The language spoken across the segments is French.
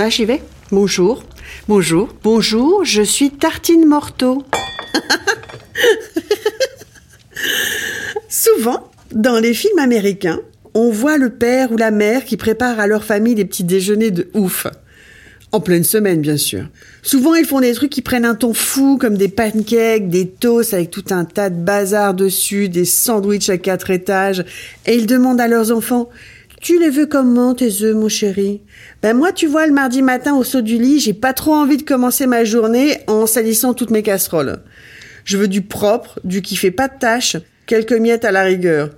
Ah, j'y vais. Bonjour. Bonjour. Bonjour, je suis Tartine Morteau. Souvent, dans les films américains, on voit le père ou la mère qui prépare à leur famille des petits déjeuners de ouf. En pleine semaine, bien sûr. Souvent, ils font des trucs qui prennent un ton fou, comme des pancakes, des toasts avec tout un tas de bazar dessus, des sandwichs à quatre étages, et ils demandent à leurs enfants tu les veux comment, tes œufs, mon chéri? Ben moi, tu vois, le mardi matin au saut du lit, j'ai pas trop envie de commencer ma journée en salissant toutes mes casseroles. Je veux du propre, du qui fait pas de tâches, quelques miettes à la rigueur.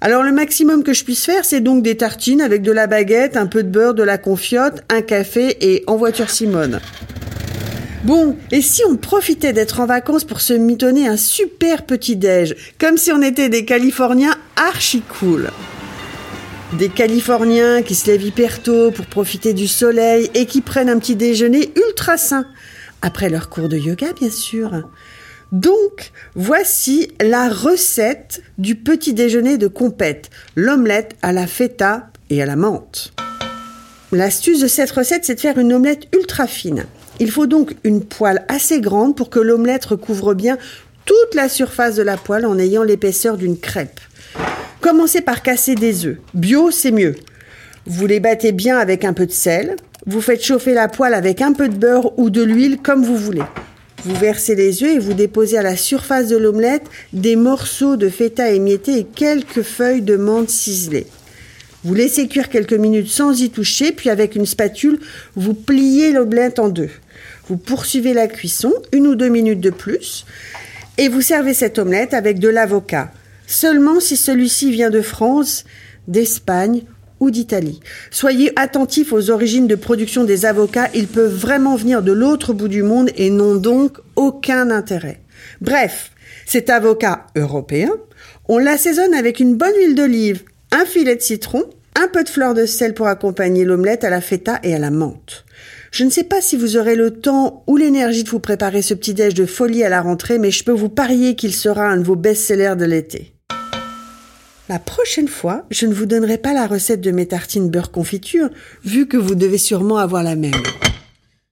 Alors le maximum que je puisse faire, c'est donc des tartines avec de la baguette, un peu de beurre, de la confiote, un café et en voiture Simone. Bon, et si on profitait d'être en vacances pour se mitonner un super petit déj, comme si on était des Californiens archi cool? Des Californiens qui se lèvent hyper tôt pour profiter du soleil et qui prennent un petit déjeuner ultra sain. Après leur cours de yoga, bien sûr. Donc, voici la recette du petit déjeuner de compète, l'omelette à la feta et à la menthe. L'astuce de cette recette, c'est de faire une omelette ultra fine. Il faut donc une poêle assez grande pour que l'omelette recouvre bien toute la surface de la poêle en ayant l'épaisseur d'une crêpe. Commencez par casser des œufs. Bio, c'est mieux. Vous les battez bien avec un peu de sel. Vous faites chauffer la poêle avec un peu de beurre ou de l'huile comme vous voulez. Vous versez les œufs et vous déposez à la surface de l'omelette des morceaux de feta émiettés et quelques feuilles de menthe ciselées. Vous laissez cuire quelques minutes sans y toucher, puis avec une spatule, vous pliez l'omelette en deux. Vous poursuivez la cuisson, une ou deux minutes de plus, et vous servez cette omelette avec de l'avocat. Seulement si celui-ci vient de France, d'Espagne ou d'Italie. Soyez attentifs aux origines de production des avocats, ils peuvent vraiment venir de l'autre bout du monde et n'ont donc aucun intérêt. Bref, cet avocat européen, on l'assaisonne avec une bonne huile d'olive, un filet de citron, un peu de fleur de sel pour accompagner l'omelette à la feta et à la menthe. Je ne sais pas si vous aurez le temps ou l'énergie de vous préparer ce petit déj de folie à la rentrée, mais je peux vous parier qu'il sera un de vos best-sellers de l'été. La prochaine fois, je ne vous donnerai pas la recette de mes tartines beurre confiture, vu que vous devez sûrement avoir la même.